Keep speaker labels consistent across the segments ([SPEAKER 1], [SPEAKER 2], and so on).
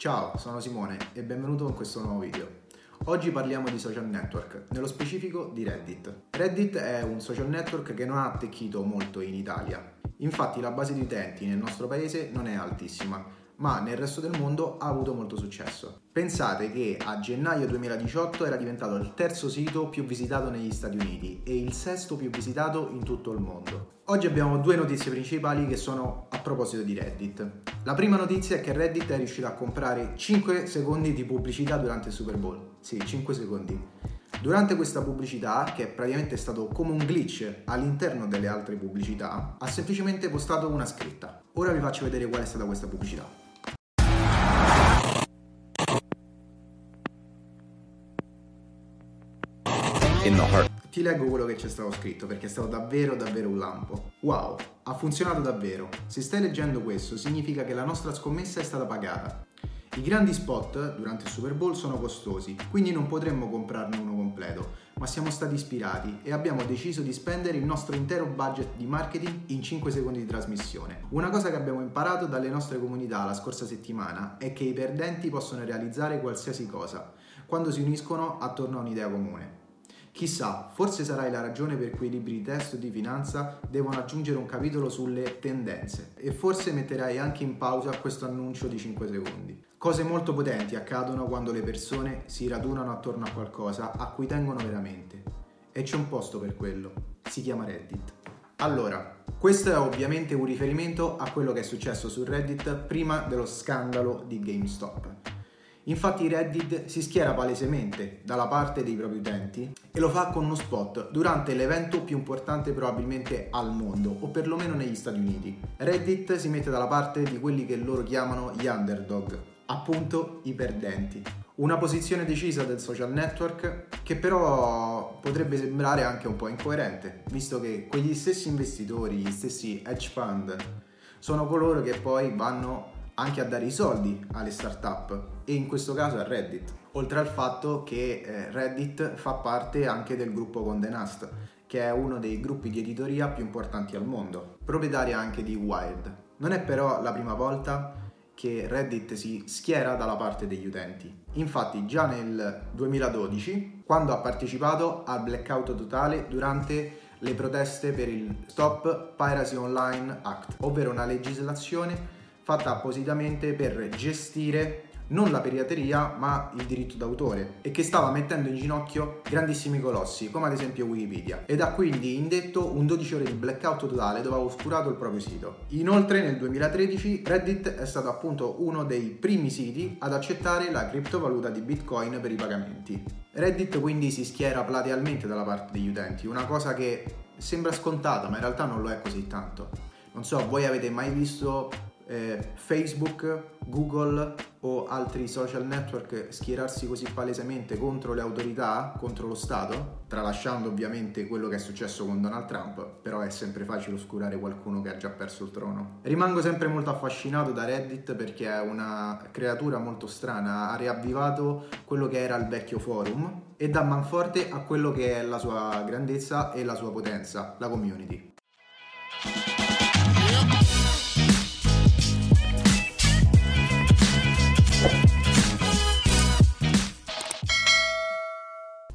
[SPEAKER 1] Ciao, sono Simone e benvenuto in questo nuovo video. Oggi parliamo di social network, nello specifico di Reddit. Reddit è un social network che non ha attecchito molto in Italia. Infatti la base di utenti nel nostro paese non è altissima, ma nel resto del mondo ha avuto molto successo. Pensate che a gennaio 2018 era diventato il terzo sito più visitato negli Stati Uniti e il sesto più visitato in tutto il mondo. Oggi abbiamo due notizie principali che sono a proposito di Reddit. La prima notizia è che Reddit è riuscito a comprare 5 secondi di pubblicità durante il Super Bowl. Sì, 5 secondi. Durante questa pubblicità, che è praticamente stato come un glitch all'interno delle altre pubblicità, ha semplicemente postato una scritta. Ora vi faccio vedere qual è stata questa pubblicità. In the heart. Ti leggo quello che c'è stato scritto perché è stato davvero davvero un lampo. Wow, ha funzionato davvero. Se stai leggendo questo significa che la nostra scommessa è stata pagata. I grandi spot durante il Super Bowl sono costosi, quindi non potremmo comprarne uno completo, ma siamo stati ispirati e abbiamo deciso di spendere il nostro intero budget di marketing in 5 secondi di trasmissione. Una cosa che abbiamo imparato dalle nostre comunità la scorsa settimana è che i perdenti possono realizzare qualsiasi cosa quando si uniscono attorno a un'idea comune. Chissà, forse sarai la ragione per cui i libri di testo di finanza devono aggiungere un capitolo sulle tendenze e forse metterai anche in pausa questo annuncio di 5 secondi. Cose molto potenti accadono quando le persone si radunano attorno a qualcosa a cui tengono veramente. E c'è un posto per quello, si chiama Reddit. Allora, questo è ovviamente un riferimento a quello che è successo su Reddit prima dello scandalo di GameStop. Infatti Reddit si schiera palesemente dalla parte dei propri utenti e lo fa con uno spot durante l'evento più importante probabilmente al mondo, o perlomeno negli Stati Uniti. Reddit si mette dalla parte di quelli che loro chiamano gli underdog, appunto i perdenti. Una posizione decisa del social network che però potrebbe sembrare anche un po' incoerente, visto che quegli stessi investitori, gli stessi hedge fund, sono coloro che poi vanno anche a dare i soldi alle startup e in questo caso a Reddit. Oltre al fatto che eh, Reddit fa parte anche del gruppo Condé Nast, che è uno dei gruppi di editoria più importanti al mondo, proprietaria anche di Wired. Non è però la prima volta che Reddit si schiera dalla parte degli utenti. Infatti già nel 2012, quando ha partecipato al blackout totale durante le proteste per il Stop Piracy Online Act, ovvero una legislazione fatta appositamente per gestire non la pirateria ma il diritto d'autore e che stava mettendo in ginocchio grandissimi colossi come ad esempio Wikipedia ed ha quindi indetto un 12 ore di blackout totale dove ha oscurato il proprio sito. Inoltre nel 2013 Reddit è stato appunto uno dei primi siti ad accettare la criptovaluta di Bitcoin per i pagamenti. Reddit quindi si schiera platealmente dalla parte degli utenti, una cosa che sembra scontata ma in realtà non lo è così tanto. Non so, voi avete mai visto eh, Facebook, Google o altri social network schierarsi così palesemente contro le autorità, contro lo Stato, tralasciando ovviamente quello che è successo con Donald Trump, però è sempre facile oscurare qualcuno che ha già perso il trono. Rimango sempre molto affascinato da Reddit perché è una creatura molto strana, ha riavvivato quello che era il vecchio forum e dà manforte a quello che è la sua grandezza e la sua potenza, la community.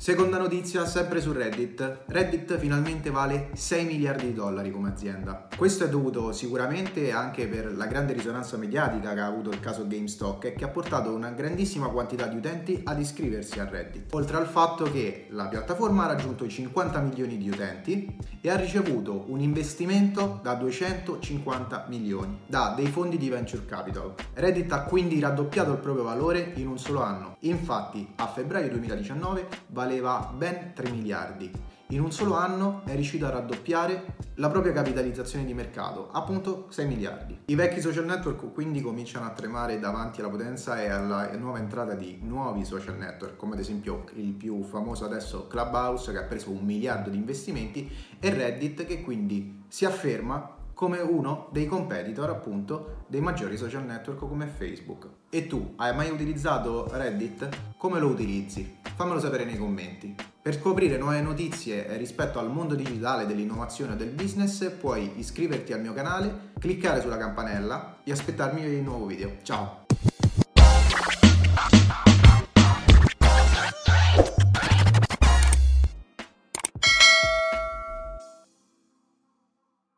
[SPEAKER 1] Seconda notizia, sempre su Reddit. Reddit finalmente vale 6 miliardi di dollari come azienda. Questo è dovuto sicuramente anche per la grande risonanza mediatica che ha avuto il caso GameStop e che ha portato una grandissima quantità di utenti ad iscriversi a Reddit. Oltre al fatto che la piattaforma ha raggiunto i 50 milioni di utenti e ha ricevuto un investimento da 250 milioni da dei fondi di venture capital. Reddit ha quindi raddoppiato il proprio valore in un solo anno. Infatti, a febbraio 2019 vale valeva ben 3 miliardi. In un solo anno è riuscito a raddoppiare la propria capitalizzazione di mercato, appunto 6 miliardi. I vecchi social network quindi cominciano a tremare davanti alla potenza e alla nuova entrata di nuovi social network, come ad esempio il più famoso adesso Clubhouse che ha preso un miliardo di investimenti e Reddit che quindi si afferma come uno dei competitor appunto dei maggiori social network come Facebook. E tu hai mai utilizzato Reddit? Come lo utilizzi? Fammelo sapere nei commenti. Per scoprire nuove notizie rispetto al mondo digitale dell'innovazione e del business puoi iscriverti al mio canale, cliccare sulla campanella e aspettarmi il nuovo video. Ciao!